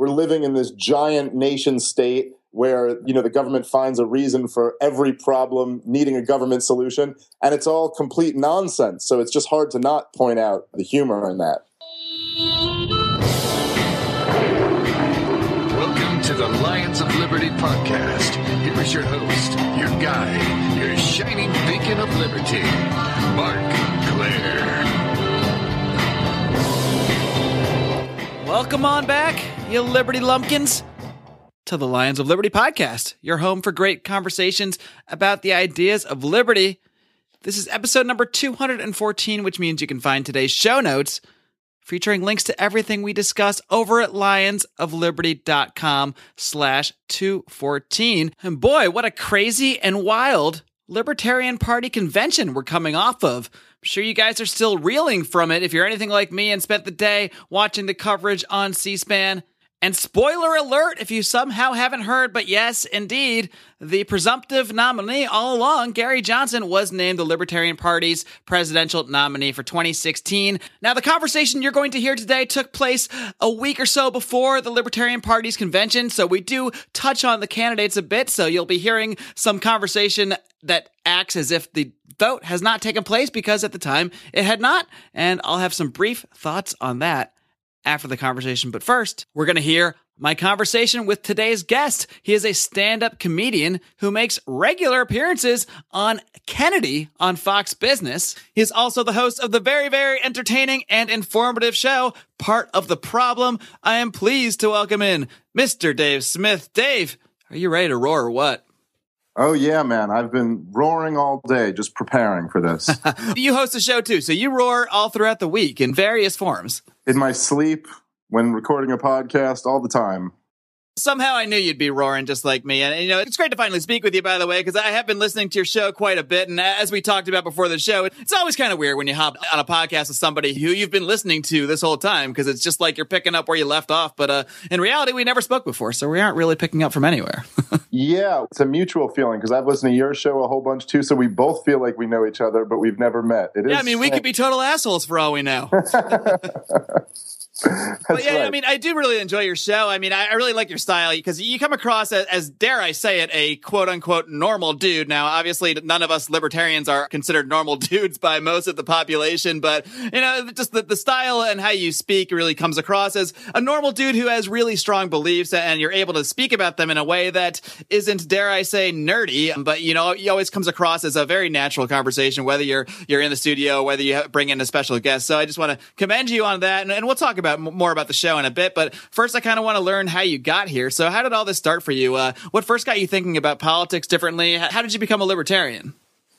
we're living in this giant nation state where you know the government finds a reason for every problem needing a government solution and it's all complete nonsense. So it's just hard to not point out the humor in that. Welcome to the lions of liberty podcast. Here is your host your guide your shining beacon of liberty marc clair welcome on back you liberty lumpkins to the Lions of Liberty podcast, your home for great conversations about the ideas of liberty. This is episode number 214, which means you can find today's show notes featuring links to everything we discuss over at lionsofliberty.com slash 214. And boy, what a crazy and wild Libertarian Party convention we're coming off of. I'm sure you guys are still reeling from it if you're anything like me and spent the day watching the coverage on C-SPAN. And spoiler alert, if you somehow haven't heard, but yes, indeed, the presumptive nominee all along, Gary Johnson, was named the Libertarian Party's presidential nominee for 2016. Now, the conversation you're going to hear today took place a week or so before the Libertarian Party's convention, so we do touch on the candidates a bit, so you'll be hearing some conversation that acts as if the vote has not taken place because at the time it had not, and I'll have some brief thoughts on that after the conversation. But first, we're going to hear my conversation with today's guest. He is a stand up comedian who makes regular appearances on Kennedy on Fox Business. He is also the host of the very, very entertaining and informative show, Part of the Problem. I am pleased to welcome in Mr. Dave Smith. Dave, are you ready to roar or what? Oh yeah, man! I've been roaring all day, just preparing for this. you host a show too, so you roar all throughout the week in various forms. In my sleep, when recording a podcast, all the time somehow I knew you'd be roaring just like me. And, you know, it's great to finally speak with you, by the way, because I have been listening to your show quite a bit. And as we talked about before the show, it's always kind of weird when you hop on a podcast with somebody who you've been listening to this whole time, because it's just like you're picking up where you left off. But uh, in reality, we never spoke before, so we aren't really picking up from anywhere. yeah, it's a mutual feeling because I've listened to your show a whole bunch too. So we both feel like we know each other, but we've never met. It yeah, I mean, we could be total assholes for all we know. but yeah, right. I mean, I do really enjoy your show. I mean, I, I really like your style because you come across as, as, dare I say it, a quote unquote normal dude. Now, obviously, none of us libertarians are considered normal dudes by most of the population, but you know, just the, the style and how you speak really comes across as a normal dude who has really strong beliefs and you're able to speak about them in a way that isn't, dare I say, nerdy, but you know, you always comes across as a very natural conversation, whether you're, you're in the studio, whether you bring in a special guest. So I just want to commend you on that. And, and we'll talk about about more about the show in a bit, but first I kind of want to learn how you got here. So how did all this start for you? Uh, what first got you thinking about politics differently? How did you become a libertarian?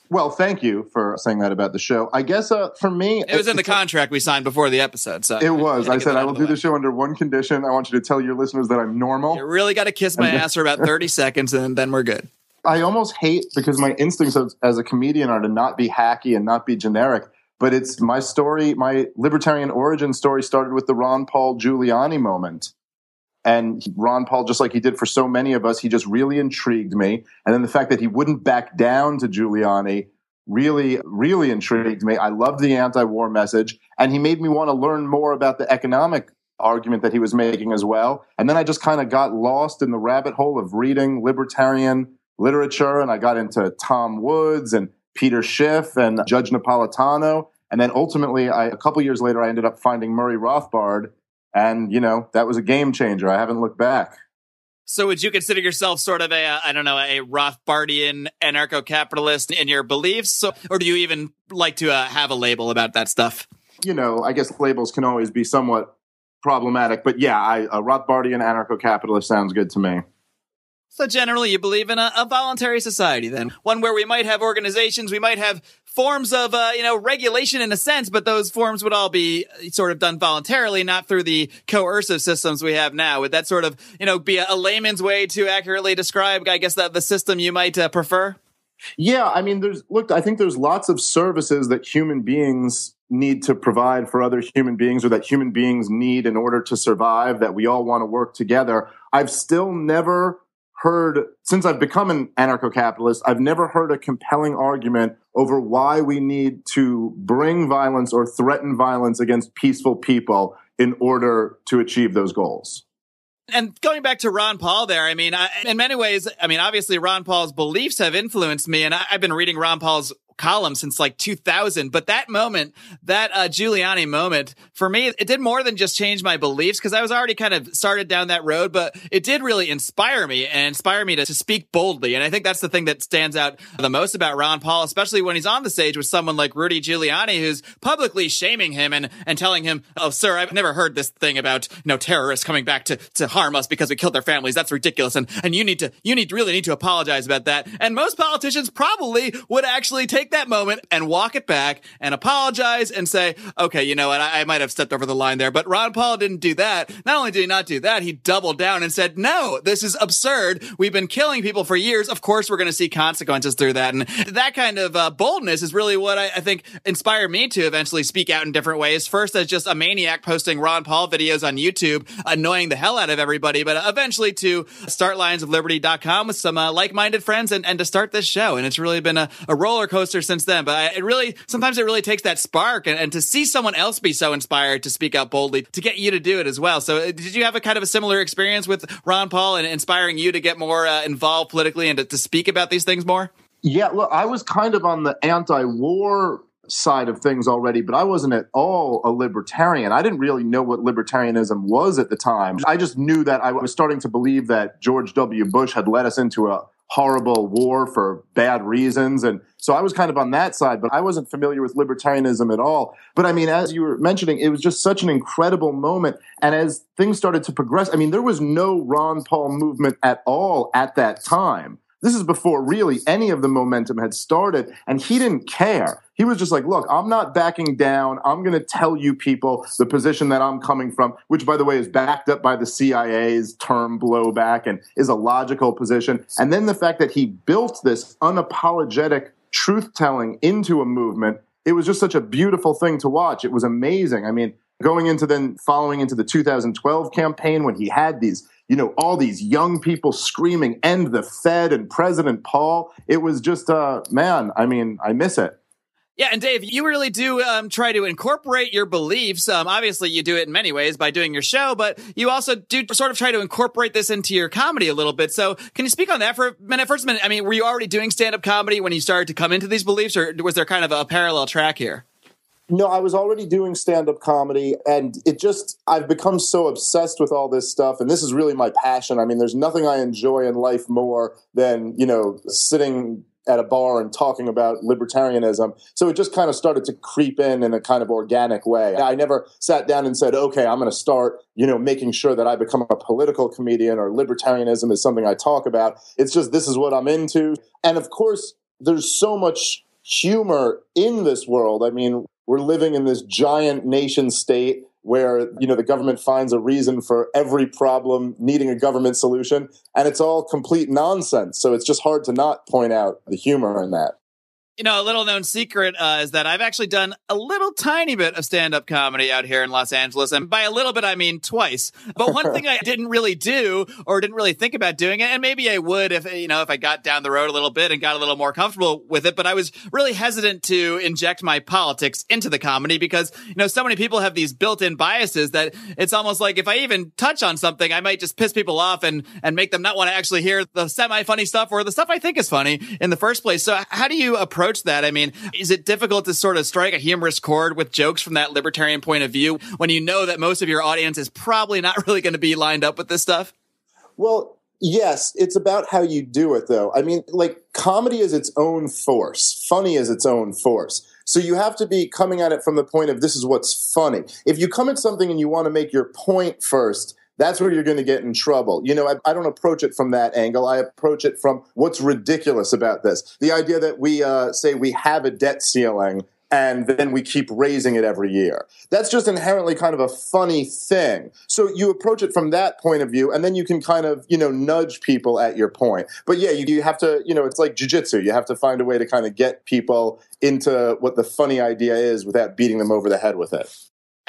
Well, thank you for saying that about the show. I guess uh, for me, it was in the contract we signed before the episode. So it was. I said I will do the show under one condition. I want you to tell your listeners that I'm normal. You really got to kiss my ass for about 30 seconds, and then we're good. I almost hate because my instincts as, as a comedian are to not be hacky and not be generic but it's my story, my libertarian origin story started with the Ron Paul Giuliani moment. And Ron Paul, just like he did for so many of us, he just really intrigued me. And then the fact that he wouldn't back down to Giuliani really, really intrigued me. I loved the anti war message. And he made me want to learn more about the economic argument that he was making as well. And then I just kind of got lost in the rabbit hole of reading libertarian literature. And I got into Tom Woods and Peter Schiff and Judge Napolitano. And then ultimately, I, a couple years later, I ended up finding Murray Rothbard. And, you know, that was a game changer. I haven't looked back. So would you consider yourself sort of a, uh, I don't know, a Rothbardian anarcho-capitalist in your beliefs? So, or do you even like to uh, have a label about that stuff? You know, I guess labels can always be somewhat problematic, but yeah, I, a Rothbardian anarcho-capitalist sounds good to me. So generally, you believe in a, a, voluntary society, then one where we might have organizations, we might have forms of, uh, you know, regulation in a sense, but those forms would all be sort of done voluntarily, not through the coercive systems we have now. Would that sort of, you know, be a, a layman's way to accurately describe, I guess, that the system you might uh, prefer? Yeah, I mean, there's look. I think there's lots of services that human beings need to provide for other human beings, or that human beings need in order to survive. That we all want to work together. I've still never heard, since I've become an anarcho capitalist, I've never heard a compelling argument over why we need to bring violence or threaten violence against peaceful people in order to achieve those goals. And going back to Ron Paul there, I mean, I, in many ways, I mean, obviously Ron Paul's beliefs have influenced me and I, I've been reading Ron Paul's column since like 2000. But that moment, that uh, Giuliani moment, for me, it did more than just change my beliefs because I was already kind of started down that road, but it did really inspire me and inspire me to, to speak boldly. And I think that's the thing that stands out the most about Ron Paul, especially when he's on the stage with someone like Rudy Giuliani, who's publicly shaming him and, and telling him, Oh, sir, I've never heard this thing about, you know, terrorists coming back to, to harm us because we killed their families. That's ridiculous. And, and you need to, you need really need to apologize about that. And most politicians probably would actually take that moment and walk it back and apologize and say, okay, you know what? I, I might have stepped over the line there, but Ron Paul didn't do that. Not only did he not do that, he doubled down and said, no, this is absurd. We've been killing people for years. Of course, we're going to see consequences through that. And that kind of uh, boldness is really what I, I think inspired me to eventually speak out in different ways. First, as just a maniac posting Ron Paul videos on YouTube, annoying the hell out of everybody, but eventually to start lionsofliberty.com with some uh, like-minded friends and, and to start this show. And it's really been a, a roller coaster since then. But I, it really, sometimes it really takes that spark and, and to see someone else be so inspired to speak out boldly to get you to do it as well. So uh, did you have a kind of a similar experience with Ron Paul and inspiring you to get more uh, involved politically and to, to speak about these things more? Yeah, look, I was kind of on the anti-war side of things already, but I wasn't at all a libertarian. I didn't really know what libertarianism was at the time. I just knew that I was starting to believe that George W. Bush had led us into a horrible war for bad reasons. And so I was kind of on that side, but I wasn't familiar with libertarianism at all. But I mean, as you were mentioning, it was just such an incredible moment. And as things started to progress, I mean, there was no Ron Paul movement at all at that time. This is before really any of the momentum had started, and he didn't care. He was just like, look, I'm not backing down. I'm going to tell you people the position that I'm coming from, which, by the way, is backed up by the CIA's term blowback and is a logical position. And then the fact that he built this unapologetic truth telling into a movement, it was just such a beautiful thing to watch. It was amazing. I mean, going into then following into the 2012 campaign when he had these you know, all these young people screaming, end the Fed and President Paul. It was just, uh, man, I mean, I miss it. Yeah, and Dave, you really do um, try to incorporate your beliefs. Um, obviously, you do it in many ways by doing your show, but you also do sort of try to incorporate this into your comedy a little bit. So, can you speak on that for a minute? First, minute. I mean, were you already doing stand up comedy when you started to come into these beliefs, or was there kind of a parallel track here? No, I was already doing stand up comedy, and it just, I've become so obsessed with all this stuff, and this is really my passion. I mean, there's nothing I enjoy in life more than, you know, sitting at a bar and talking about libertarianism. So it just kind of started to creep in in a kind of organic way. I never sat down and said, okay, I'm going to start, you know, making sure that I become a political comedian or libertarianism is something I talk about. It's just, this is what I'm into. And of course, there's so much humor in this world. I mean, we're living in this giant nation state where you know the government finds a reason for every problem needing a government solution and it's all complete nonsense. So it's just hard to not point out the humor in that you know, a little known secret uh, is that I've actually done a little tiny bit of stand up comedy out here in Los Angeles. And by a little bit, I mean twice. But one thing I didn't really do or didn't really think about doing it, and maybe I would if, you know, if I got down the road a little bit and got a little more comfortable with it, but I was really hesitant to inject my politics into the comedy because, you know, so many people have these built in biases that it's almost like if I even touch on something, I might just piss people off and, and make them not want to actually hear the semi funny stuff or the stuff I think is funny in the first place. So how do you approach approach that? I mean, is it difficult to sort of strike a humorous chord with jokes from that libertarian point of view when you know that most of your audience is probably not really going to be lined up with this stuff? Well, yes, it's about how you do it, though. I mean, like, comedy is its own force, funny is its own force. So you have to be coming at it from the point of this is what's funny. If you come at something and you want to make your point first, that's where you're going to get in trouble. You know, I, I, don't approach it from that angle. I approach it from what's ridiculous about this. The idea that we uh, say we have a debt ceiling and then we keep raising it every year. That's just inherently kind of a funny thing. So you approach it from that point of view, and then you can kind of, you know, nudge people at your point. But yeah, you, you have to, you know, it's like jujitsu. You have to find a way to kind of get people into what the funny idea is without beating them over the head with it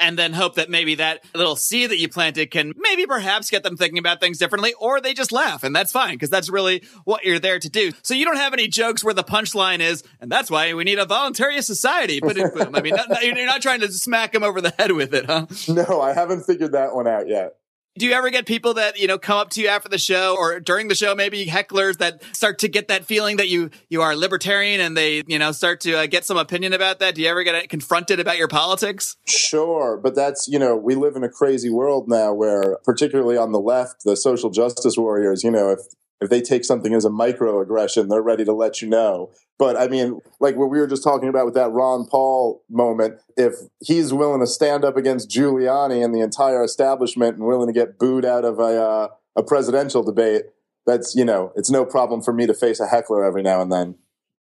and then hope that maybe that little seed that you planted can maybe perhaps get them thinking about things differently, or they just laugh, and that's fine because that's really what you're there to do. So you don't have any jokes where the punchline is, and that's why we need a voluntary society. But. I mean, not, you're not trying to smack them over the head with it, huh? No, I haven't figured that one out yet. Do you ever get people that, you know, come up to you after the show or during the show, maybe hecklers that start to get that feeling that you, you are libertarian and they, you know, start to uh, get some opinion about that? Do you ever get confronted about your politics? Sure. But that's, you know, we live in a crazy world now where, particularly on the left, the social justice warriors, you know, if, if they take something as a microaggression, they're ready to let you know. But I mean, like what we were just talking about with that Ron Paul moment, if he's willing to stand up against Giuliani and the entire establishment and willing to get booed out of a, uh, a presidential debate, that's, you know, it's no problem for me to face a heckler every now and then.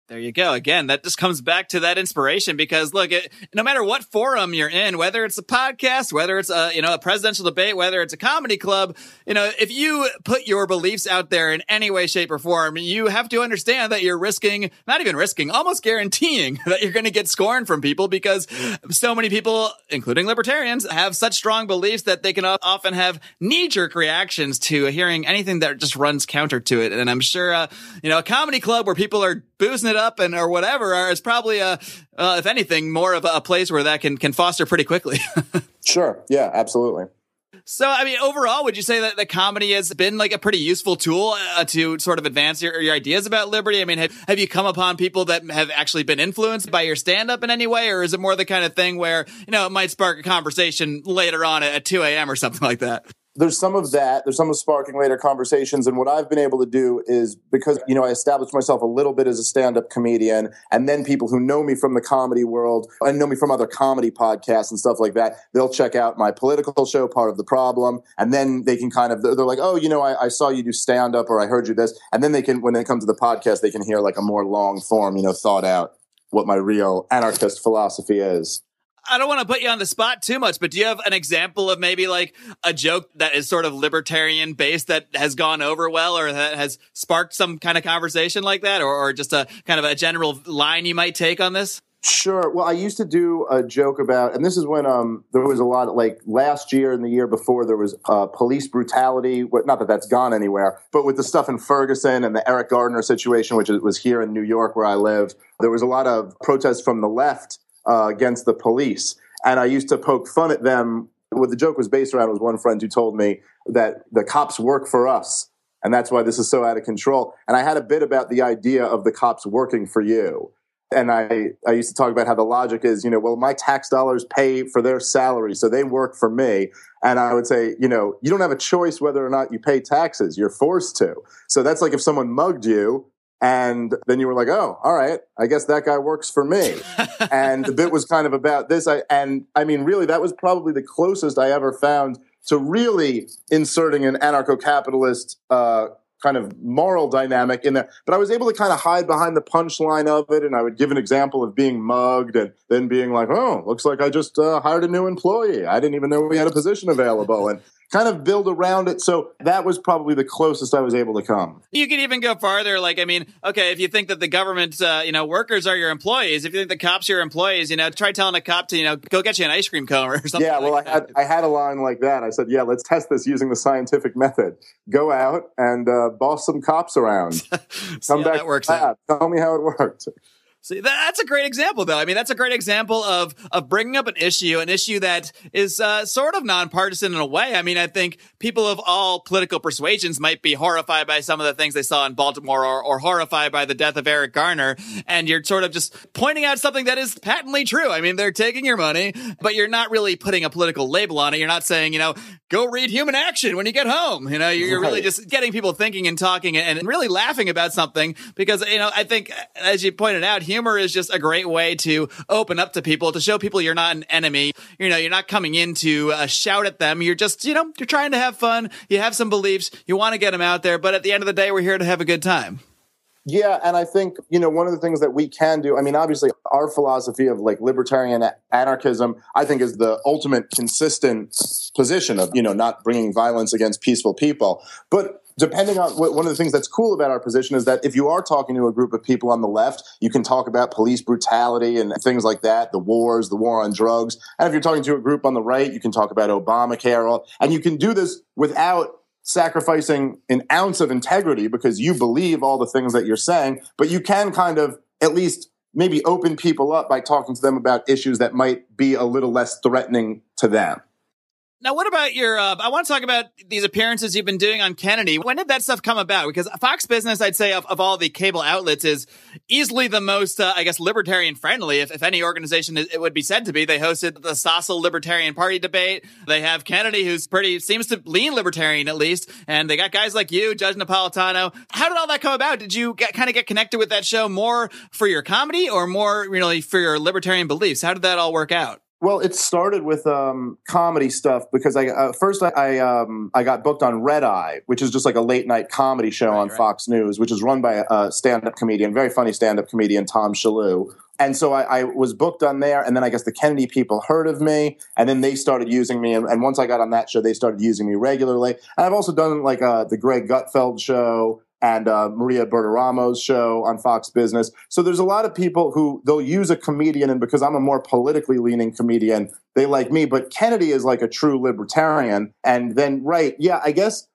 There you go. Again, that just comes back to that inspiration because look, it, no matter what forum you're in, whether it's a podcast, whether it's a, you know, a presidential debate, whether it's a comedy club, you know, if you put your beliefs out there in any way, shape or form, you have to understand that you're risking, not even risking, almost guaranteeing that you're going to get scorn from people because so many people, including libertarians, have such strong beliefs that they can often have knee jerk reactions to hearing anything that just runs counter to it. And I'm sure, uh, you know, a comedy club where people are boozing it up and or whatever is probably a, uh, if anything, more of a place where that can can foster pretty quickly. sure. Yeah. Absolutely. So, I mean, overall, would you say that the comedy has been like a pretty useful tool uh, to sort of advance your, your ideas about liberty? I mean, have, have you come upon people that have actually been influenced by your stand up in any way? Or is it more the kind of thing where, you know, it might spark a conversation later on at 2 a.m. or something like that? There's some of that. There's some of sparking later conversations. And what I've been able to do is because, you know, I established myself a little bit as a stand up comedian. And then people who know me from the comedy world and know me from other comedy podcasts and stuff like that, they'll check out my political show, Part of the Problem. And then they can kind of, they're, like, oh, you know, I, I saw you do stand up or I heard you this. And then they can, when they come to the podcast, they can hear like a more long form, you know, thought out what my real anarchist philosophy is. I don't want to put you on the spot too much, but do you have an example of maybe like a joke that is sort of libertarian based that has gone over well or that has sparked some kind of conversation like that or, or just a kind of a general line you might take on this? Sure. Well, I used to do a joke about, and this is when um, there was a lot of, like last year and the year before there was uh, police brutality. Not that that's gone anywhere, but with the stuff in Ferguson and the Eric Gardner situation, which was here in New York where I live, there was a lot of protests from the left uh, against the police. And I used to poke fun at them. What the joke was based around was one friend who told me that the cops work for us. And that's why this is so out of control. And I had a bit about the idea of the cops working for you. And I, I used to talk about how the logic is, you know, well, my tax dollars pay for their salary, so they work for me. And I would say, you know, you don't have a choice whether or not you pay taxes. You're forced to. So that's like if someone mugged you, and then you were like, oh, all right, I guess that guy works for me. and the bit was kind of about this. I, and I mean, really, that was probably the closest I ever found to really inserting an anarcho capitalist uh, kind of moral dynamic in there. But I was able to kind of hide behind the punchline of it. And I would give an example of being mugged and then being like, oh, looks like I just uh, hired a new employee. I didn't even know we had a position available. And kind of build around it. So that was probably the closest I was able to come. You could even go farther. Like, I mean, okay, if you think that the government, uh, you know, workers are your employees, if you think the cops are your employees, you know, try telling a cop to, you know, go get you an ice cream cone or something. Yeah, well, like I had I had a line like that. I said, yeah, let's test this using the scientific method. Go out and uh, boss some cops around. Come back. That works out. Tell me how it worked. See, that's a great example, though. I mean, that's a great example of of bringing up an issue, an issue that is uh, sort of nonpartisan in a way. I mean, I think people of all political persuasions might be horrified by some of the things they saw in Baltimore, or, or horrified by the death of Eric Garner, and you're sort of just pointing out something that is patently true. I mean, they're taking your money, but you're not really putting a political label on it. You're not saying, you know, go read Human Action when you get home. You know, you're, right. really just getting people thinking and talking and really laughing about something because you know, I think as you pointed out humor is just a great way to open up to people, to show people you're not an enemy. You know, you're not coming in to uh, shout at them. You're just, you know, you're trying to have fun. You have some beliefs. You want to get them out there. But at the end of the day, we're here to have a good time. Yeah, and I think, you know, one of the things that we can do, I mean, obviously our philosophy of like libertarian anarchism, I think is the ultimate consistent position of, you know, not bringing violence against peaceful people. But depending on one of the things that's cool about our position is that if you are talking to a group of people on the left, you can talk about police brutality and things like that, the wars, the war on drugs. And if you're talking to a group on the right, you can talk about Obamacare. And you can do this without sacrificing an ounce of integrity because you believe all the things that you're saying, but you can kind of at least maybe open people up by talking to them about issues that might be a little less threatening to them. Now, what about your? Uh, I want to talk about these appearances you've been doing on Kennedy. When did that stuff come about? Because Fox Business, I'd say, of, of all the cable outlets, is easily the most, uh, I guess, libertarian friendly. If, if any organization it would be said to be, they hosted the Stossel Libertarian Party debate. They have Kennedy, who's pretty seems to lean libertarian at least, and they got guys like you, Judge Napolitano. How did all that come about? Did you get, kind of get connected with that show more for your comedy or more really for your libertarian beliefs? How did that all work out? Well, it started with um, comedy stuff because I uh, first I I, um, I got booked on Red Eye, which is just like a late night comedy show right, on right. Fox News, which is run by a stand up comedian, very funny stand up comedian Tom Shillue. And so I, I, was booked on there, and then I guess the Kennedy people heard of me, and then they started using me. And, and once I got on that show, they started using me regularly. And I've also done like uh, the Greg Gutfeld show and uh, Maria Bartiromo's show on Fox Business. So there's a lot of people who they'll use a comedian, and because I'm a more politically leaning comedian, they like me. But Kennedy is like a true libertarian. And then, right, yeah, I guess,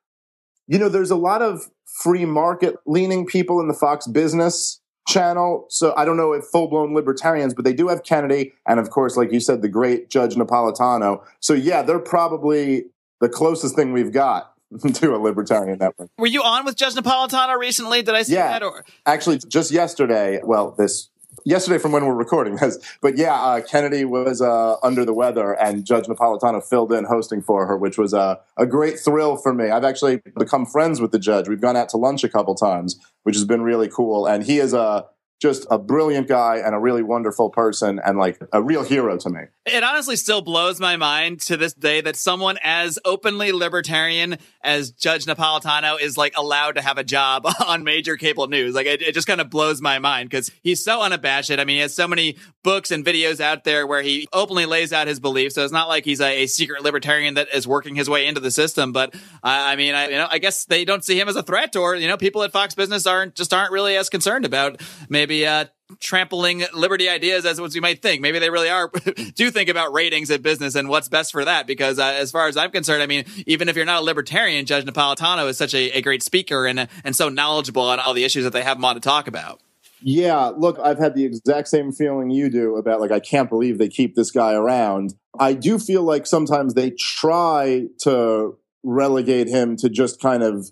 you know, there's a lot of free market leaning people in the Fox Business channel. So I don't know if full blown libertarians, but they do have Kennedy. And of course, like you said, the great Judge Napolitano. So yeah, they're probably the closest thing we've got to a libertarian network. Were you on with Judge Napolitano recently? Did I see yeah, that? Or actually, just yesterday. Well, this yesterday from when we're recording this, but yeah, uh, Kennedy was uh, under the weather, and Judge Napolitano filled in hosting for her, which was a a great thrill for me. I've actually become friends with the judge. We've gone out to lunch a couple times, which has been really cool, and he is a just a brilliant guy and a really wonderful person and like a real hero to me. It honestly still blows my mind to this day that someone as openly libertarian as Judge Napolitano is like allowed to have a job on major cable news. Like it, it just kind of blows my mind because he's so unabashed. I mean, he has so many books and videos out there where he openly lays out his beliefs. So it's not like he's a, a secret libertarian that is working his way into the system. But uh, I mean, I, you know, I guess they don't see him as a threat or, you know, people at Fox Business aren't just aren't really as concerned about maybe, uh, trampling liberty ideas as what you might think. Maybe they really are do think about ratings at business and what's best for that. Because uh, as far as I'm concerned, I mean, even if you're not a libertarian, Judge Napolitano is such a, a great speaker and and so knowledgeable on all the issues that they have him on to talk about. Yeah, look, I've had the exact same feeling you do about like I can't believe they keep this guy around. I do feel like sometimes they try to relegate him to just kind of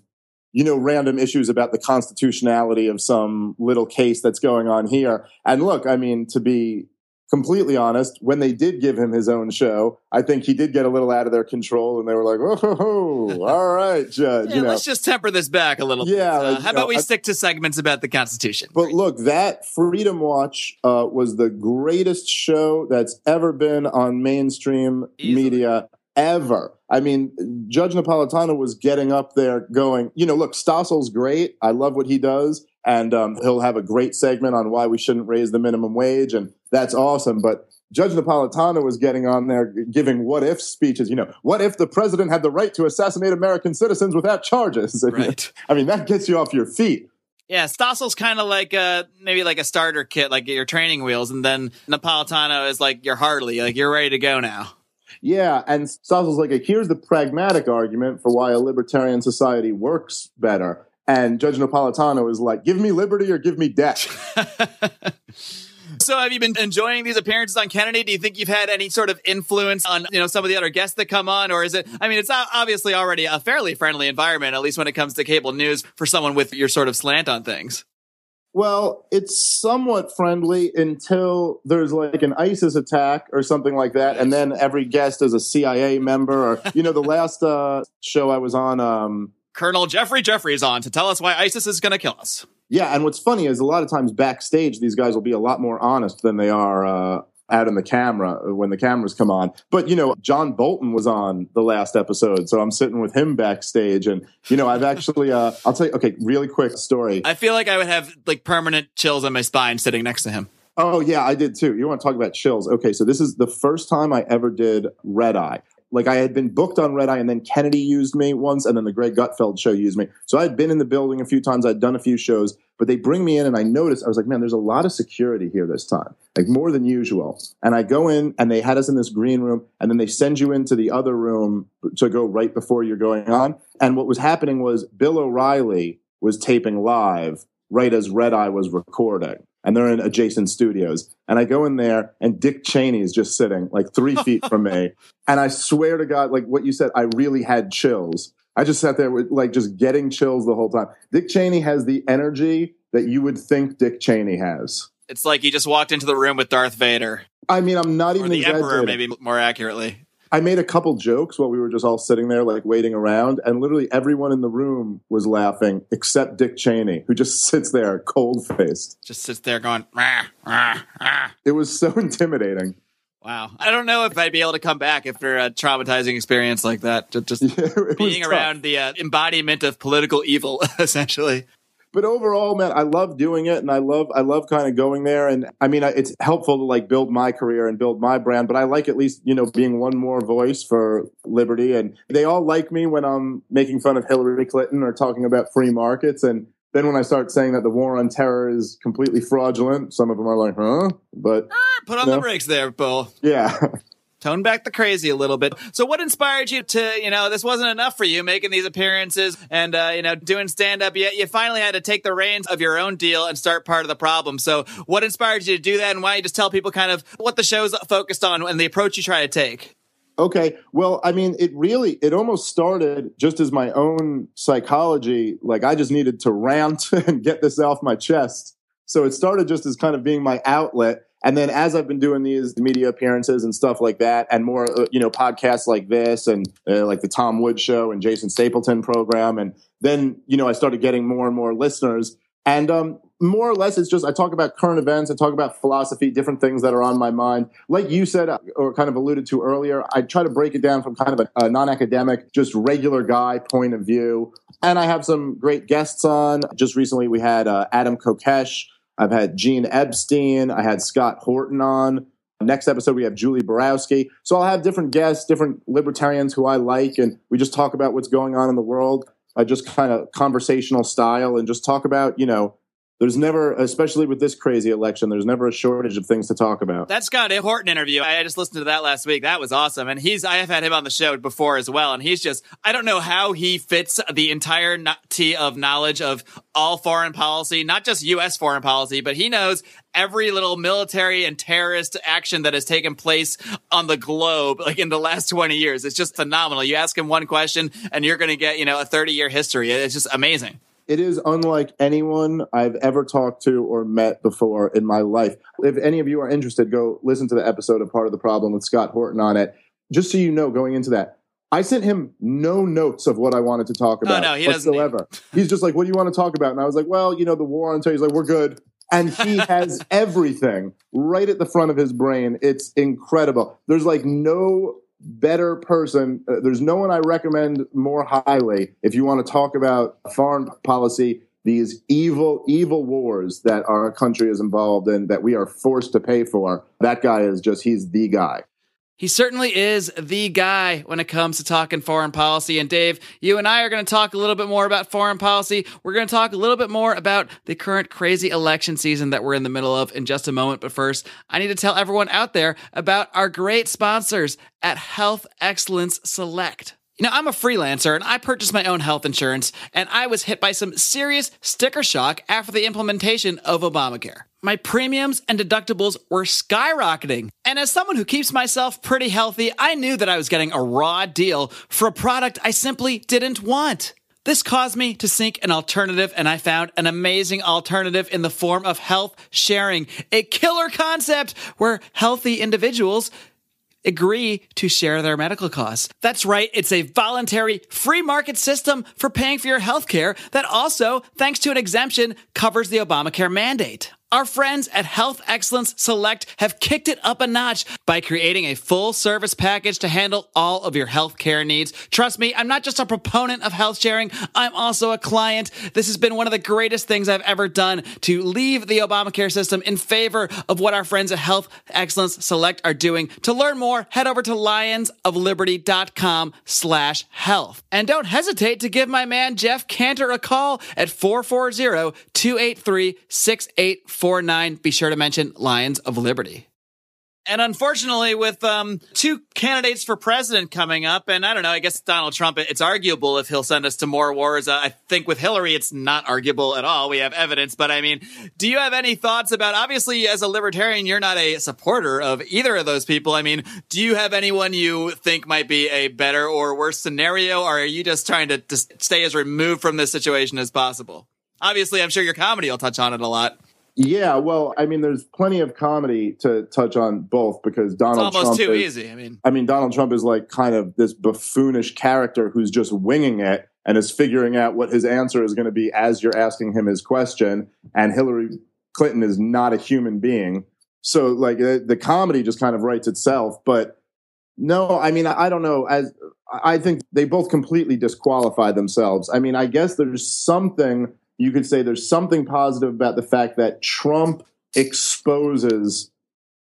you know, random issues about the constitutionality of some little case that's going on here. And look, I mean, to be completely honest, when they did give him his own show, I think he did get a little out of their control, and they were like, "Oh, all right, Judge." yeah, you know. let's just temper this back a little. Yeah. Uh, how about know, we I, stick to segments about the Constitution? But look, that Freedom Watch uh, was the greatest show that's ever been on mainstream Easily. media ever. I mean, Judge Napolitano was getting up there going, you know, look, Stossel's great. I love what he does. And um, he'll have a great segment on why we shouldn't raise the minimum wage. And that's awesome. But Judge Napolitano was getting on there giving what if speeches. You know, what if the president had the right to assassinate American citizens without charges? Right. I mean, that gets you off your feet. Yeah, Stossel's kind of like a maybe like a starter kit, like your training wheels, and then Napolitano is like your Harley, like you're ready to go now. Yeah, and Stossel's like, here's the pragmatic argument for why a libertarian society works better. And Judge Napolitano is like, give me liberty or give me death. so have you been enjoying these appearances on Kennedy? Do you think you've had any sort of influence on, you know, some of the other guests that come on? Or is it, I mean, it's obviously already a fairly friendly environment, at least when it comes to cable news for someone with your sort of slant on things. Well, it's somewhat friendly until there's like an ISIS attack or something like that, and then every guest is a CIA member. Or you know, the last uh, show I was on, um, Colonel Jeffrey Jeffries on to tell us why ISIS is going to kill us. Yeah, and what's funny is a lot of times backstage, these guys will be a lot more honest than they are uh, out in the camera when the cameras come on. But you know, John Bolton was on the last episode, so I'm sitting with him backstage, and you know, I've actually, uh, I'll tell you, okay, really quick story. I feel like I would have like permanent chills on my spine sitting next to him. Oh yeah, I did too. You want to talk about chills? Okay, so this is the first time I ever did red eye like I had been booked on Red Eye, and then Kennedy used me once, and then the Greg Gutfeld show used me. So I had been in the building a few times. I'd done a few shows, but they bring me in, and I noticed I was like, man, there's a lot of security here this time, like more than usual. And I go in, and they had us in this green room, and then they send you into the other room to go right before you're going on. And what was happening was Bill O'Reilly was taping live right as Red Eye was recording. And they're in adjacent studios. And I go in there, and Dick Cheney is just sitting like three feet from me. And I swear to God, like what you said, I really had chills. I just sat there with like just getting chills the whole time. Dick Cheney has the energy that you would think Dick Cheney has. It's like he just walked into the room with Darth Vader. I mean, I'm not Or even the Emperor, maybe more accurately. I made a couple jokes while we were just all sitting there, like waiting around, and literally everyone in the room was laughing except Dick Cheney, who just sits there cold faced. Just sits there going, rah, rah, rah. It was so intimidating. Wow. I don't know if I'd be able to come back after a traumatizing experience like that. Ju- Just Yeah, being around the uh, embodiment of political evil, essentially. But overall man i love doing it and i love i love kind of going there. And i mean it's helpful to like build my career and build my brand but i like at least you know being one more voice for liberty. And they all like me when i'm making fun of hillary clinton or talking about free markets. And then when i start saying that the war on terror is completely fraudulent some of them are like huh? But ah, Put on No. the brakes there, Bill. yeah Tone back the crazy a little bit. So, what inspired you to, you know, this wasn't enough for you making these appearances and, uh, you know, doing stand up? yet you finally had to take the reins of your own deal and start part of the problem. So, what inspired you to do that? And why you just tell people kind of what the show's focused on and the approach you try to take? Okay. Well, I mean, it really, it almost started just as my own psychology. Like I just needed to rant and get this off my chest. So it started just as kind of being my outlet. And then as I've been doing these media appearances and stuff like that, and more, uh, you know, podcasts like this and uh, like the Tom Wood Show and Jason Stapleton program, and then you know I started getting more and more listeners. And um, more or less, it's just I talk about current events, I talk about philosophy, different things that are on my mind. Like you said, uh, or kind of alluded to earlier, I try to break it down from kind of a, a non academic, just regular guy point of view. And I have some great guests on. Just recently, we had uh, Adam Kokesh. I've had Gene Epstein. I had Scott Horton on. Next episode, we have Julie Borowski. So I'll have different guests, different libertarians who I like, and we just talk about what's going on in the world. I just kind of conversational style and just talk about, you know, there's never, especially with this crazy election, there's never a shortage of things to talk about. That Scott Horton interview, I just listened to that last week. That was awesome. And he's, I have had him on the show before as well. And he's just, I don't know how he fits the entire tea of knowledge of all foreign policy, not just U.S. foreign policy, but he knows every little military and terrorist action that has taken place on the globe, like in the last 20 years. It's just phenomenal. You ask him one question and you're going to get, you know, a 30 year history. It's just amazing. It is unlike anyone I've ever talked to or met before in my life. If any of you are interested, go listen to the episode of Part of the Problem with Scott Horton on it. Just so you know, going into that, I sent him no notes of what I wanted to talk oh, about no, he doesn't whatsoever. He's just like, "What do you want to talk about?" And I was like, "Well, you know, the war on terror." He's like, "We're good." And he has everything right at the front of his brain. It's incredible. There's like no better person. Uh, there's no one I recommend more highly if you want to talk about foreign policy, these evil, evil wars that our country is involved in that we are forced to pay for. That guy is just, he's the guy. He certainly is the guy when it comes to talking foreign policy. And Dave, you and I are going to talk a little bit more about foreign policy. We're going to talk a little bit more about the current crazy election season that we're in the middle of in just a moment. But first, I need to tell everyone out there about our great sponsors at Health Excellence Select. You know, I'm a freelancer and I purchased my own health insurance, and I was hit by some serious sticker shock after the implementation of Obamacare. My premiums and deductibles were skyrocketing. And as someone who keeps myself pretty healthy, I knew that I was getting a raw deal for a product I simply didn't want. This caused me to seek an alternative, and I found an amazing alternative in the form of health sharing, a killer concept where healthy individuals agree to share their medical costs. That's right, it's a voluntary free market system for paying for your health care that also, thanks to an exemption, covers the Obamacare mandate. Our friends at Health Excellence Select have kicked it up a notch by creating a full service package to handle all of your health care needs. Trust me, I'm not just a proponent of health sharing, I'm also a client. This has been one of the greatest things I've ever done to leave the Obamacare system in favor of what our friends at Health Excellence Select are doing. To learn more, head over to lionsofliberty.com slash health. And don't hesitate to give my man Jeff Cantor a call at 440-283-6849. Be sure to mention Lions of Liberty. And unfortunately, with um, two candidates for president coming up, and I don't know, I guess Donald Trump, it's arguable if he'll send us to more wars. Uh, I think with Hillary, it's not arguable at all. We have evidence. But I mean, do you have any thoughts about, obviously, as a libertarian, you're not a supporter of either of those people. I mean, do you have anyone you think might be a better or worse scenario, or are you just trying to, to stay as removed from this situation as possible? Obviously, I'm sure your comedy will touch on it a lot. Yeah, well, I mean, there's plenty of comedy to touch on both because Donald it's almost Trump too is, easy. I mean, I mean, Donald Trump is like kind of this buffoonish character who's just winging it and is figuring out what his answer is going to be as you're asking him his question. And Hillary Clinton is not a human being. So, like, the, the comedy just kind of writes itself. But no, I mean, I, I don't know. As I think they both completely disqualify themselves. I mean, I guess there's something you could say there's something positive about the fact that Trump exposes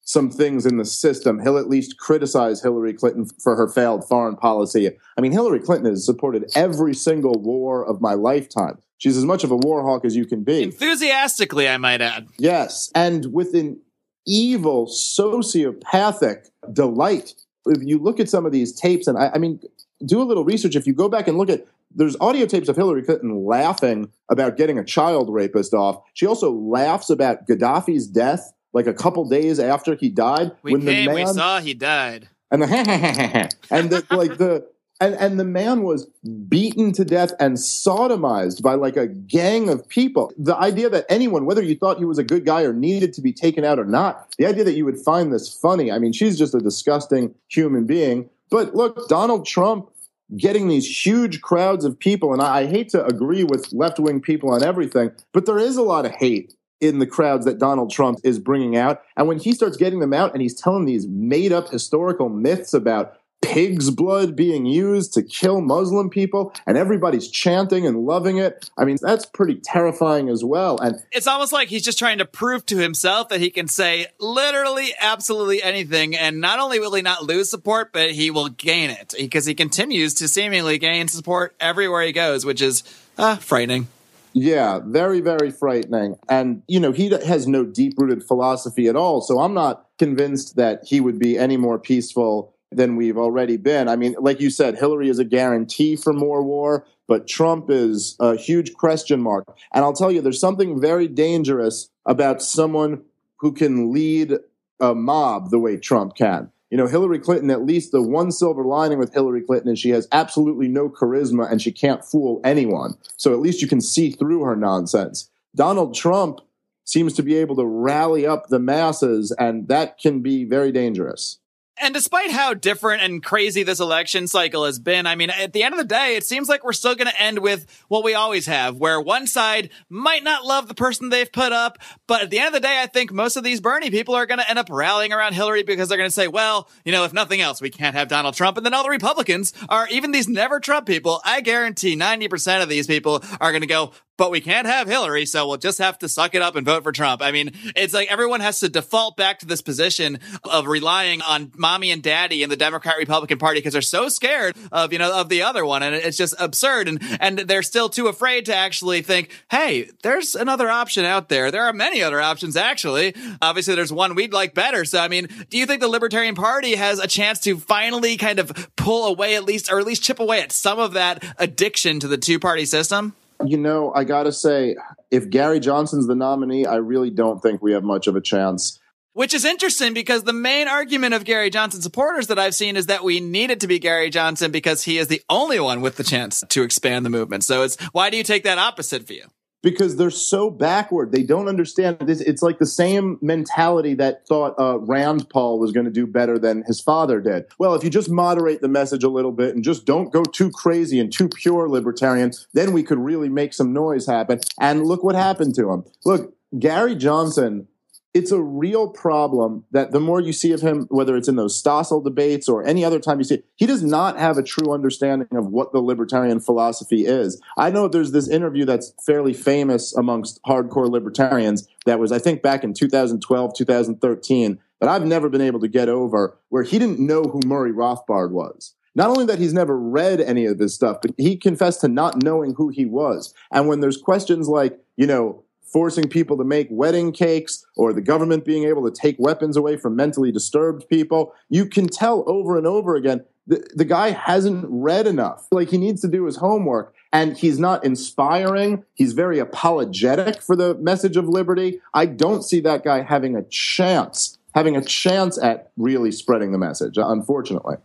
some things in the system. He'll at least criticize Hillary Clinton for her failed foreign policy. I mean, Hillary Clinton has supported every single war of my lifetime. She's as much of a war hawk as you can be. enthusiastically, I might add. Yes. And with an evil, sociopathic delight. If you look at some of these tapes, and I, I mean, do a little research. If you go back and look at there's audio tapes of Hillary Clinton laughing about getting a child rapist off. She also laughs about Gaddafi's death, like a couple days after he died. We when came, the we saw he died. and the and the, like the and and the man was beaten to death and sodomized by like a gang of people. The idea that anyone, whether you thought he was a good guy or needed to be taken out or not, the idea that you would find this funny. I mean, she's just a disgusting human being. But look, Donald Trump getting these huge crowds of people, and I, I hate to agree with left wing people on everything, but there is a lot of hate in the crowds that Donald Trump is bringing out. And when he starts getting them out and he's telling these made up historical myths about pig's blood being used to kill Muslim people and everybody's chanting and loving it. I mean, that's pretty terrifying as well. And It's almost like he's just trying to prove to himself that he can say literally absolutely anything. And not only will he not lose support, but he will gain it because he continues to seemingly gain support everywhere he goes, which is uh, frightening. yeah, very, very frightening. And, you know, he has no deep rooted philosophy at all. So I'm not convinced that he would be any more peaceful than we've already been. I mean, like you said, Hillary is a guarantee for more war, but Trump is a huge question mark. And I'll tell you, there's something very dangerous about someone who can lead a mob the way Trump can. You know, Hillary Clinton, at least the one silver lining with Hillary Clinton is she has absolutely no charisma and she can't fool anyone. So at least you can see through her nonsense. Donald Trump seems to be able to rally up the masses, and that can be very dangerous. And despite how different and crazy this election cycle has been, I mean, at the end of the day, it seems like we're still going to end with what we always have, where one side might not love the person they've put up, but at the end of the day, I think most of these Bernie people are going to end up rallying around Hillary because they're going to say, well, you know, if nothing else, we can't have Donald Trump. And then all the Republicans are, even these never Trump people, I guarantee 90% of these people are going to go, but we can't have Hillary, so we'll just have to suck it up and vote for Trump. I mean, it's like everyone has to default back to this position of relying on mommy and daddy in the Democrat Republican Party because they're so scared of, you know, of the other one. And it's just absurd. And, and they're still too afraid to actually think, hey, there's another option out there. There are many other options, actually. Obviously, there's one we'd like better. So, I mean, do you think the Libertarian Party has a chance to finally kind of pull away at least, or at least chip away at some of that addiction to the two party system? You know, I got to say, if Gary Johnson's the nominee, I really don't think we have much of a chance. Which is interesting because the main argument of Gary Johnson supporters that I've seen is that we need it to be Gary Johnson because he is the only one with the chance to expand the movement. So it's why do you take that opposite view? Because they're so backward. They don't understand this. It's like the same mentality that thought uh, Rand Paul was going to do better than his father did. Well, if you just moderate the message a little bit and just don't go too crazy and too pure libertarian, then we could really make some noise happen. And look what happened to him. Look, Gary Johnson it's a real problem that the more you see of him, whether it's in those Stossel debates or any other time you see he does not have a true understanding of what the libertarian philosophy is. I know there's this interview that's fairly famous amongst hardcore libertarians that was, I think, back in 2012, 2013, that I've never been able to get over, where he didn't know who Murray Rothbard was. Not only that he's never read any of this stuff, but he confessed to not knowing who he was. And when there's questions like, you know, forcing people to make wedding cakes or the government being able to take weapons away from mentally disturbed people. You can tell over and over again the, the guy hasn't read enough. Like he needs to do his homework and he's not inspiring. He's very apologetic for the message of liberty. I don't see that guy having a chance, having a chance at really spreading the message, unfortunately.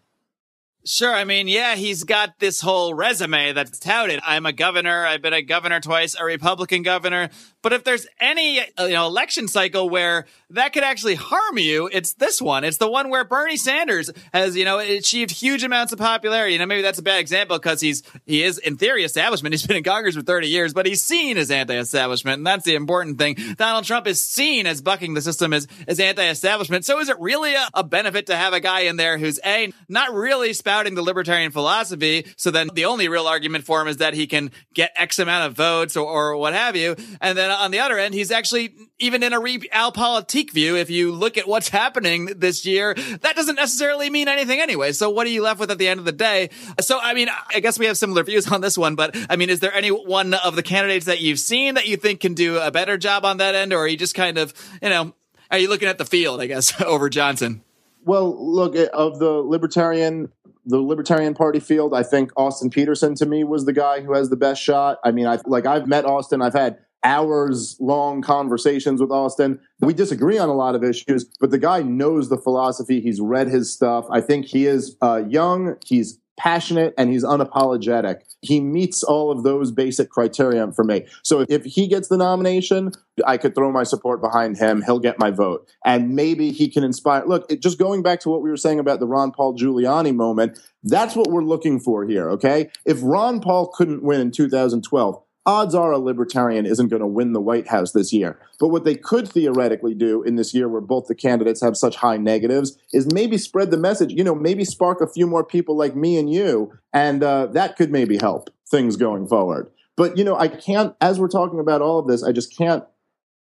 Sure. I mean, yeah, he's got this whole resume that's touted. I'm a governor. I've been a governor twice, a Republican governor. But if there's any you know election cycle where that could actually harm you, it's this one. It's the one where Bernie Sanders has you know achieved huge amounts of popularity. You know, maybe that's a bad example because he's he is in theory establishment. He's been in Congress for 30 years, but he's seen as anti-establishment, and that's the important thing. Donald Trump is seen as bucking the system as as anti-establishment. So is it really a, a benefit to have a guy in there who's a not really spouting the libertarian philosophy? So then the only real argument for him is that he can get X amount of votes or, or what have you, and then on the other end, he's actually even in a realpolitik view. If you look at what's happening this year, that doesn't necessarily mean anything anyway. So what are you left with at the end of the day? So I mean, I guess we have similar views on this one, but I mean, is there any one of the candidates that you've seen that you think can do a better job on that end, or are you just kind of, you know, are you looking at the field, I guess, over Johnson? Well, look of the libertarian the Libertarian Party field, I think Austin Petersen to me was the guy who has the best shot. I mean, I like I've met Austin, I've had hours long conversations with Austin. We disagree on a lot of issues, but the guy knows the philosophy. He's read his stuff. I think he is uh, young, he's passionate, and he's unapologetic. He meets all of those basic criteria for me. So if he gets the nomination, I could throw my support behind him. He'll get my vote. And maybe he can inspire. Look, it, just going back to what we were saying about the Ron Paul Giuliani moment, that's what we're looking for here, okay? If Ron Paul couldn't win in 2012, odds are a libertarian isn't going to win the White House this year. But what they could theoretically do in this year where both the candidates have such high negatives is maybe spread the message, you know, maybe spark a few more people like me and you, and uh, that could maybe help things going forward. But, you know, I can't, as we're talking about all of this, I just can't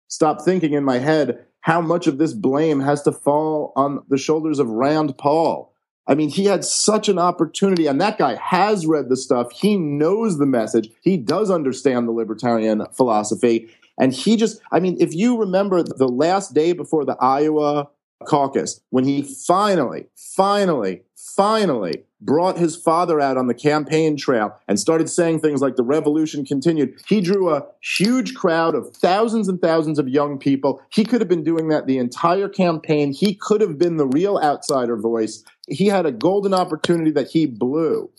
stop thinking in my head how much of this blame has to fall on the shoulders of Rand Paul I mean, he had such an opportunity, and that guy has read the stuff. He knows the message. He does understand the libertarian philosophy. And he just, I mean, if you remember the last day before the Iowa caucus, when he finally, finally, finally brought his father out on the campaign trail and started saying things like the revolution continued. He drew a huge crowd of thousands and thousands of young people. He could have been doing that the entire campaign. He could have been the real outsider voice. He had a golden opportunity that he blew.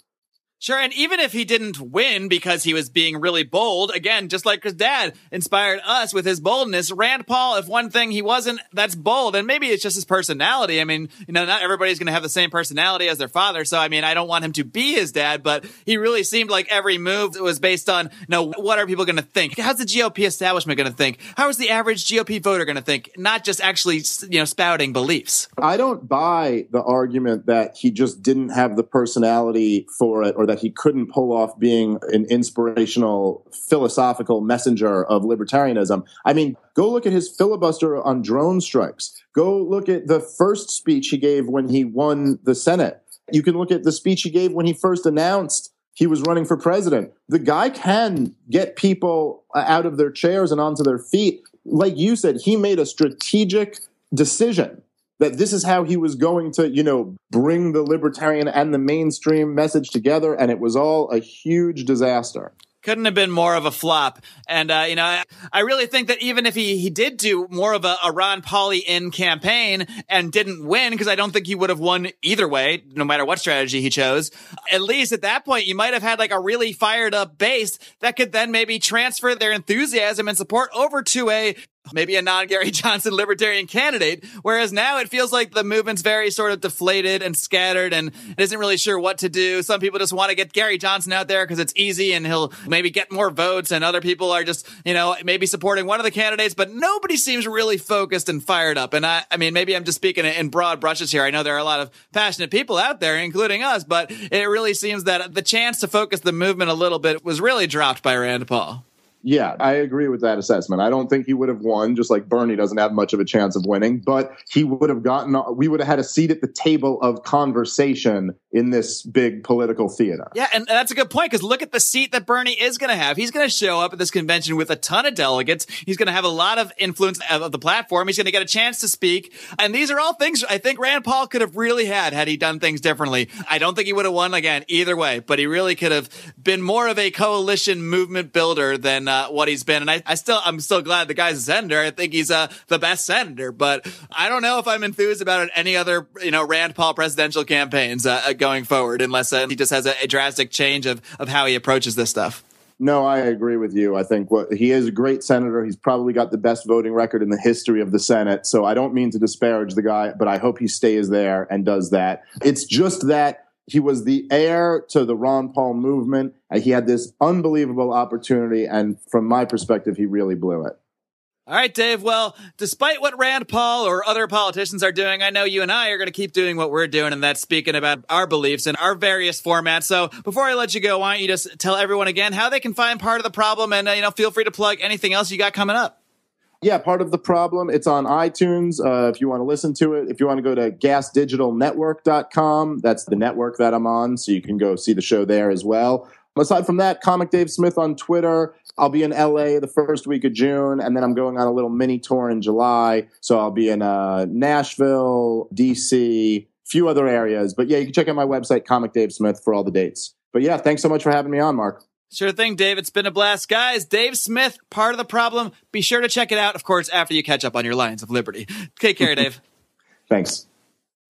Sure, and even if he didn't win because he was being really bold, again, just like his dad inspired us with his boldness, Rand Paul, if one thing he wasn't, that's bold. And maybe it's just his personality. I mean, you know, not everybody's going to have the same personality as their father. So, I mean, I don't want him to be his dad, but he really seemed like every move was based on, you know, what are people going to think? How's the GOP establishment going to think? How is the average GOP voter going to think? Not just actually, you know, spouting beliefs. I don't buy the argument that he just didn't have the personality for it or that that he couldn't pull off being an inspirational philosophical messenger of libertarianism. I mean, go look at his filibuster on drone strikes. Go look at the first speech he gave when he won the Senate. You can look at the speech he gave when he first announced he was running for president. The guy can get people out of their chairs and onto their feet. Like you said, he made a strategic decision that this is how he was going to, you know, bring the libertarian and the mainstream message together. And it was all a huge disaster couldn't have been more of a flop. And, uh, you know, I, I, really think that even if he, he did do more of a, a Ron Paulian campaign and didn't win, because I don't think he would have won either way, no matter what strategy he chose, at least at that point, you might have had like a really fired up base that could then maybe transfer their enthusiasm and support over to a maybe a non Gary Johnson libertarian candidate. Whereas now it feels like the movement's very sort of deflated and scattered and isn't really sure what to do. Some people just want to get Gary Johnson out there because it's easy and he'll maybe get more votes. And other people are just, you know, maybe supporting one of the candidates, but nobody seems really focused and fired up. And I, I mean, maybe I'm just speaking in broad brushes here. I know there are a lot of passionate people out there, including us, but it really seems that the chance to focus the movement a little bit was really dropped by Rand Paul. Yeah, I agree with that assessment. I don't think he would have won, just like Bernie doesn't have much of a chance of winning, but he would have gotten, we would have had a seat at the table of conversation in this big political theater. Yeah, and that's a good point because look at the seat that Bernie is going to have. He's going to show up at this convention with a ton of delegates. He's going to have a lot of influence of the platform. He's going to get a chance to speak. And these are all things I think Rand Paul could have really had had he done things differently. I don't think he would have won again either way, but he really could have been more of a coalition movement builder than uh, what he's been. And I, I, still, I'm still glad the guy's a senator. I think he's uh, the best senator, but I don't know if I'm enthused about any other, you know, Rand Paul presidential campaigns uh, going forward unless uh, he just has a, a drastic change of, of how he approaches this stuff. No, I agree with you. I think what he is a great senator. He's probably got the best voting record in the history of the Senate. So I don't mean to disparage the guy, but I hope he stays there and does that. It's just that he was the heir to the Ron Paul movement. He had this unbelievable opportunity. And from my perspective, he really blew it. All right, Dave. Well, despite what Rand Paul or other politicians are doing, I know you and I are going to keep doing what we're doing, and that's speaking about our beliefs in our various formats. So before I let you go, why don't you just tell everyone again how they can find part of the problem and, uh, you know, feel free to plug anything else you got coming up. Yeah, part of the problem. It's on iTunes uh, if you want to listen to it. If you want to go to gasdigitalnetwork.com, that's the network that I'm on, so you can go see the show there as well. Aside from that, Comic Dave Smith on Twitter. I'll be in LA the first week of June, and then I'm going on a little mini tour in July. So I'll be in uh, Nashville, DC, few other areas. But yeah, you can check out my website, Comic Dave Smith, for all the dates. But yeah, thanks so much for having me on, Marc. Sure thing, Dave. It's been a blast. Guys, Dave Smith, part of the problem. Be sure to check it out, of course, after you catch up on your Lions of Liberty. Take care, Dave. Thanks.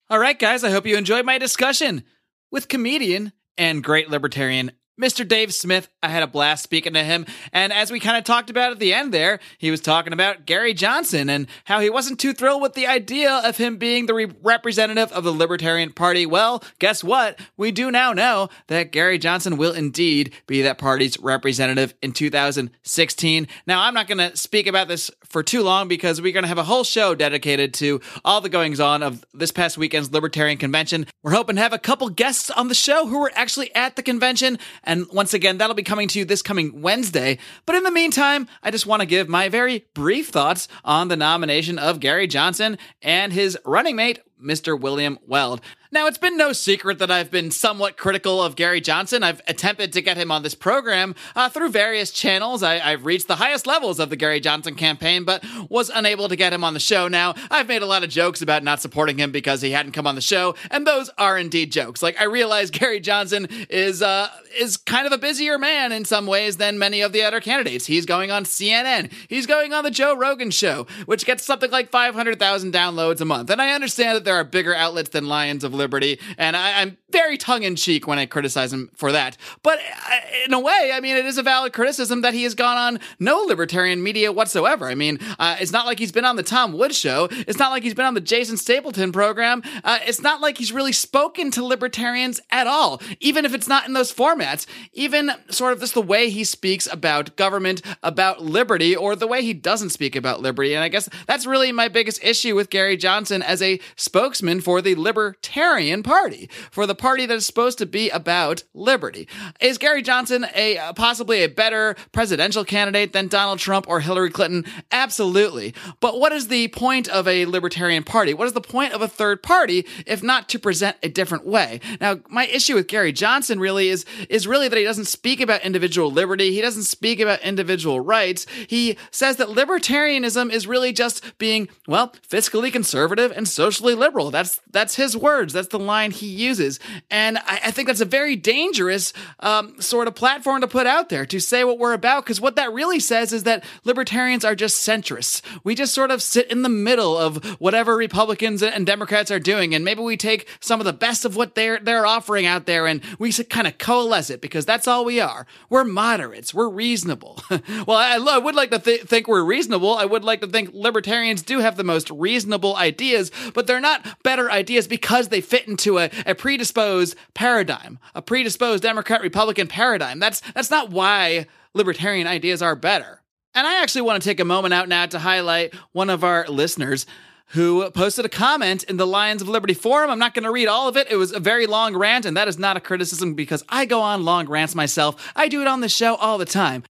All right, guys, I hope you enjoyed my discussion with comedian and great libertarian Mr. Dave Smith, I had a blast speaking to him. And as we kind of talked about at the end there, he was talking about Gary Johnson and how he wasn't too thrilled with the idea of him being the re- representative of the Libertarian Party. Well, guess what? We do now know that Gary Johnson will indeed be that party's representative in 2016. Now, I'm not going to speak about this for too long because we're going to have a whole show dedicated to all the goings on of this past weekend's Libertarian Convention. We're hoping to have a couple guests on the show who were actually at the convention and once again, that'll be coming to you this coming Wednesday. But in the meantime, I just want to give my very brief thoughts on the nomination of Gary Johnson and his running mate, Mr. William Weld. Now, it's been no secret that I've been somewhat critical of Gary Johnson. I've attempted to get him on this program uh, through various channels. I, have reached the highest levels of the Gary Johnson campaign, but was unable to get him on the show. Now, I've made a lot of jokes about not supporting him because he hadn't come on the show, and those are indeed jokes. Like, I realize Gary Johnson is uh, is kind of a busier man in some ways than many of the other candidates. He's going on CNN. He's going on the Joe Rogan show, which gets something like 500,000 downloads a month. And I understand that there are bigger outlets than Lions of Liberty, and I, am very tongue in cheek when I criticize him for that. But uh, in a way, I mean, it is a valid criticism that he has gone on no libertarian media whatsoever. I mean, uh, it's not like he's been on the Tom Woods show. It's not like he's been on the Jason Stapleton program. Uh, it's not like he's really spoken to libertarians at all, even if it's not in those formats. Even sort of just the way he speaks about government, about liberty, or the way he doesn't speak about liberty. And I guess that's really my biggest issue with Gary Johnson as a spokesman for the Libertarian Party, for the party that is supposed to be about liberty. Is Gary Johnson a uh, possibly a better presidential candidate than Donald Trump or Hillary Clinton? Absolutely. But what is the point of a Libertarian Party? What is the point of a third party if not to present a different way? Now, my issue with Gary Johnson really is is really that he doesn't speak about individual liberty. He doesn't speak about individual rights. He says that libertarianism is really just being, well, fiscally conservative and socially liberal. That's that's his words. That's the line he uses. And I, I think that's a very dangerous um, sort of platform to put out there to say what we're about, because what that really says is that libertarians are just centrists. We just sort of sit in the middle of whatever Republicans and Democrats are doing, and maybe we take some of the best of what they're they're offering out there, and we kind of coalesce it because that's all we are. We're moderates. We're reasonable. well, I, I, would like to th- think we're reasonable. I would like to think libertarians do have the most reasonable ideas, but they're not better ideas because they fit into a, a predisposed paradigm, a predisposed Democrat Republican paradigm. That's that's not why libertarian ideas are better. And I actually want to take a moment out now to highlight one of our listeners who posted a comment in the Lions of Liberty forum. I'm not going to read all of it. It was a very long rant, and that is not a criticism because I go on long rants myself. I do it on the show all the time.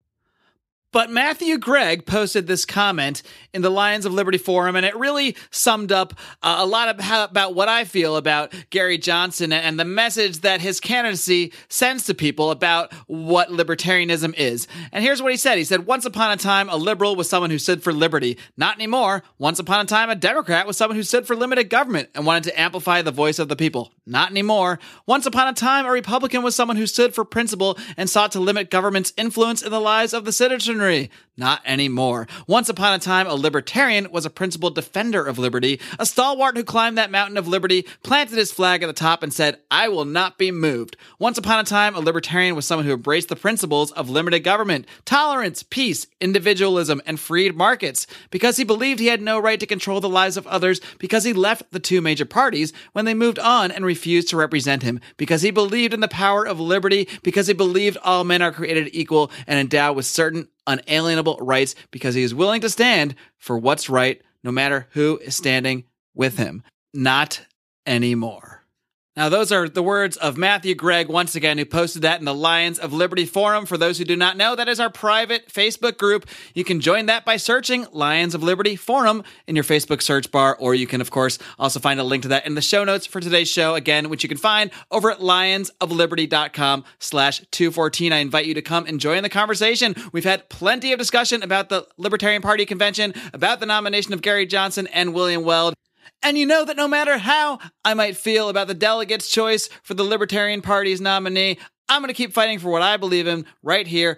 But Matthew Gregg posted this comment in the Lions of Liberty forum, and it really summed up uh, a lot how, about what I feel about Gary Johnson and the message that his candidacy sends to people about what libertarianism is. And here's what he said He said, Once upon a time, a liberal was someone who stood for liberty. Not anymore. Once upon a time, a Democrat was someone who stood for limited government and wanted to amplify the voice of the people. Not anymore. Once upon a time, a Republican was someone who stood for principle and sought to limit government's influence in the lives of the citizenry. Not anymore. Once upon a time, a libertarian was a principled defender of liberty, a stalwart who climbed that mountain of liberty, planted his flag at the top, and said, I will not be moved. Once upon a time, a libertarian was someone who embraced the principles of limited government, tolerance, peace, individualism, and freed markets, because he believed he had no right to control the lives of others, because he left the two major parties when they moved on and refused to represent him, because he believed in the power of liberty, because he believed all men are created equal and endowed with certain unalienable rights because he is willing to stand for what's right, no matter who is standing with him. Not anymore. Now, those are the words of Matthew Gregg, once again, who posted that in the Lions of Liberty Forum. For those who do not know, that is our private Facebook group. You can join that by searching Lions of Liberty Forum in your Facebook search bar, or you can, of course, also find a link to that in the show notes for today's show, again, which you can find over at lionsofliberty.com slash 214. I invite you to come and join the conversation. We've had plenty of discussion about the Libertarian Party convention, about the nomination of Gary Johnson and William Weld. And you know that no matter how I might feel about the delegate's choice for the Libertarian Party's nominee, I'm going to keep fighting for what I believe in right here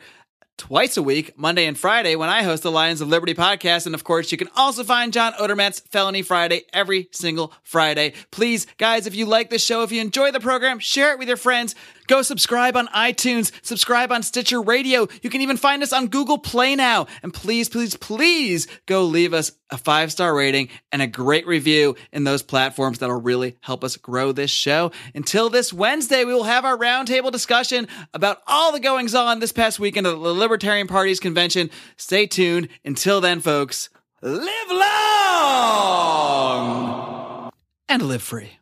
twice a week, Monday and Friday, when I host the Lions of Liberty podcast. And of course, you can also find John Odermatt's Felony Friday every single Friday. Please, guys, if you like this show, if you enjoy the program, share it with your friends. Go subscribe on iTunes, subscribe on Stitcher Radio. You can even find us on Google Play now. And please, please, please go leave us a five star rating and a great review in those platforms that'll really help us grow this show. Until this Wednesday, we will have our roundtable discussion about all the goings on this past weekend of the Libertarian Party's convention. Stay tuned. Until then, folks, live long and live free.